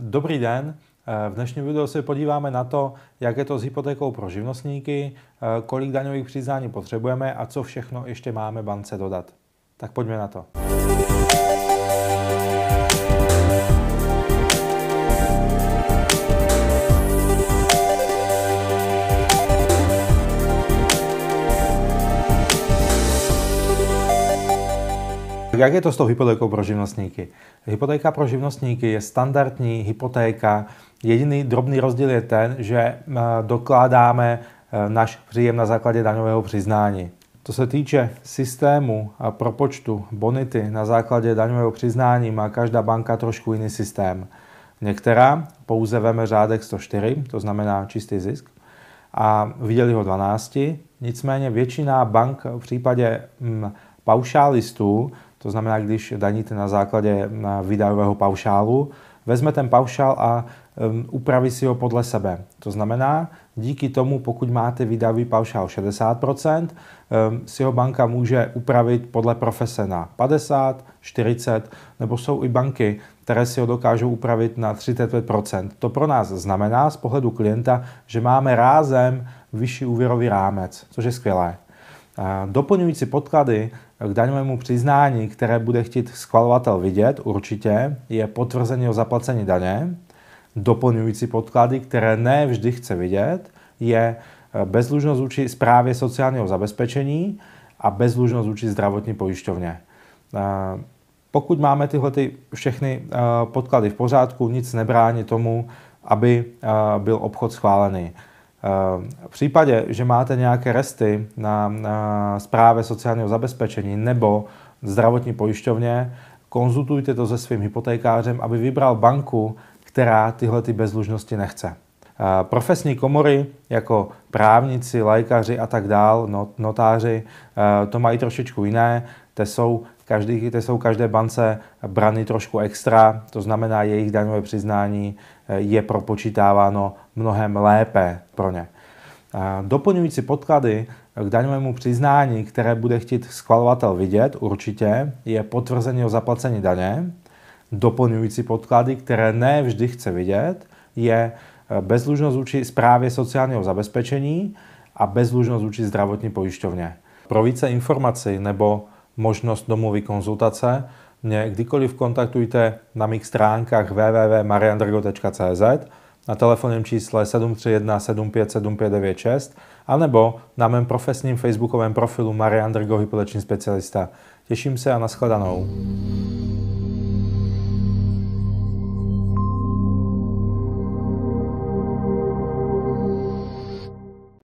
Dobrý den. V dnešním videu se podíváme na to, jak je to s hypotékou pro živnostníky, kolik daňových přiznání potřebujeme a co všechno ještě máme bance dodat. Tak pojďme na to. Jak je to s tou hypotékou pro živnostníky? Hypotéka pro živnostníky je standardní hypotéka. Jediný drobný rozdíl je ten, že eh, dokládáme eh, náš příjem na základě daňového přiznání. Co se týče systému a propočtu bonity na základě daňového přiznání, má každá banka trošku jiný systém. Některá pouze veme řádek 104, to znamená čistý zisk, a viděli ho 12, nicméně většina bank v případě hm, paušálistů to znamená, když daníte na základě výdajového paušálu, vezme ten paušál a um, upraví si ho podle sebe. To znamená, díky tomu, pokud máte výdajový paušál 60%, um, si ho banka může upravit podle profese na 50, 40, nebo jsou i banky, které si ho dokážou upravit na 35%. To pro nás znamená z pohledu klienta, že máme rázem vyšší úvěrový rámec, což je skvělé. Doplňující podklady k daňovému přiznání, které bude chtít schvalovatel vidět, určitě, je potvrzení o zaplacení daně. Doplňující podklady, které ne vždy chce vidět, je eh, bezlužnost vůči zprávě sociálního zabezpečení a bezlužnost vůči zdravotní pojišťovně. Eh, pokud máme tyhle ty všechny eh, podklady v pořádku, nic nebrání tomu, aby byl obchod schválený. V případě, že máte nějaké resty na, správě sociálního zabezpečení nebo zdravotní pojišťovně, konzultujte to se svým hypotékářem, aby vybral banku, která tyhle ty bezlužnosti nechce. Profesní komory jako právníci, lékaři a tak dál, notáři, to mají trošičku jiné. Te jsou, každý, te jsou každé bance brany trošku extra, to znamená, jejich daňové přiznání je propočítáváno mnohem lépe pro ně. Doplňující podklady k daňovému přiznání, které bude chtít schvalovatel vidět, určitě, je potvrzení o zaplacení daně. Doplňující podklady, které ne vždy chce vidět, je e, bezlužnost vůči zprávě sociálního zabezpečení a bezlužnost vůči zdravotní pojišťovně. Pro více informací nebo možnost domluvy konzultace mě kdykoliv kontaktujte na mých stránkách www.mariandrgo.cz na telefonním čísle 731 757596 anebo na mém profesním facebookovém profilu Marian Drgo, hypoteční specialista. Těším se a nashledanou.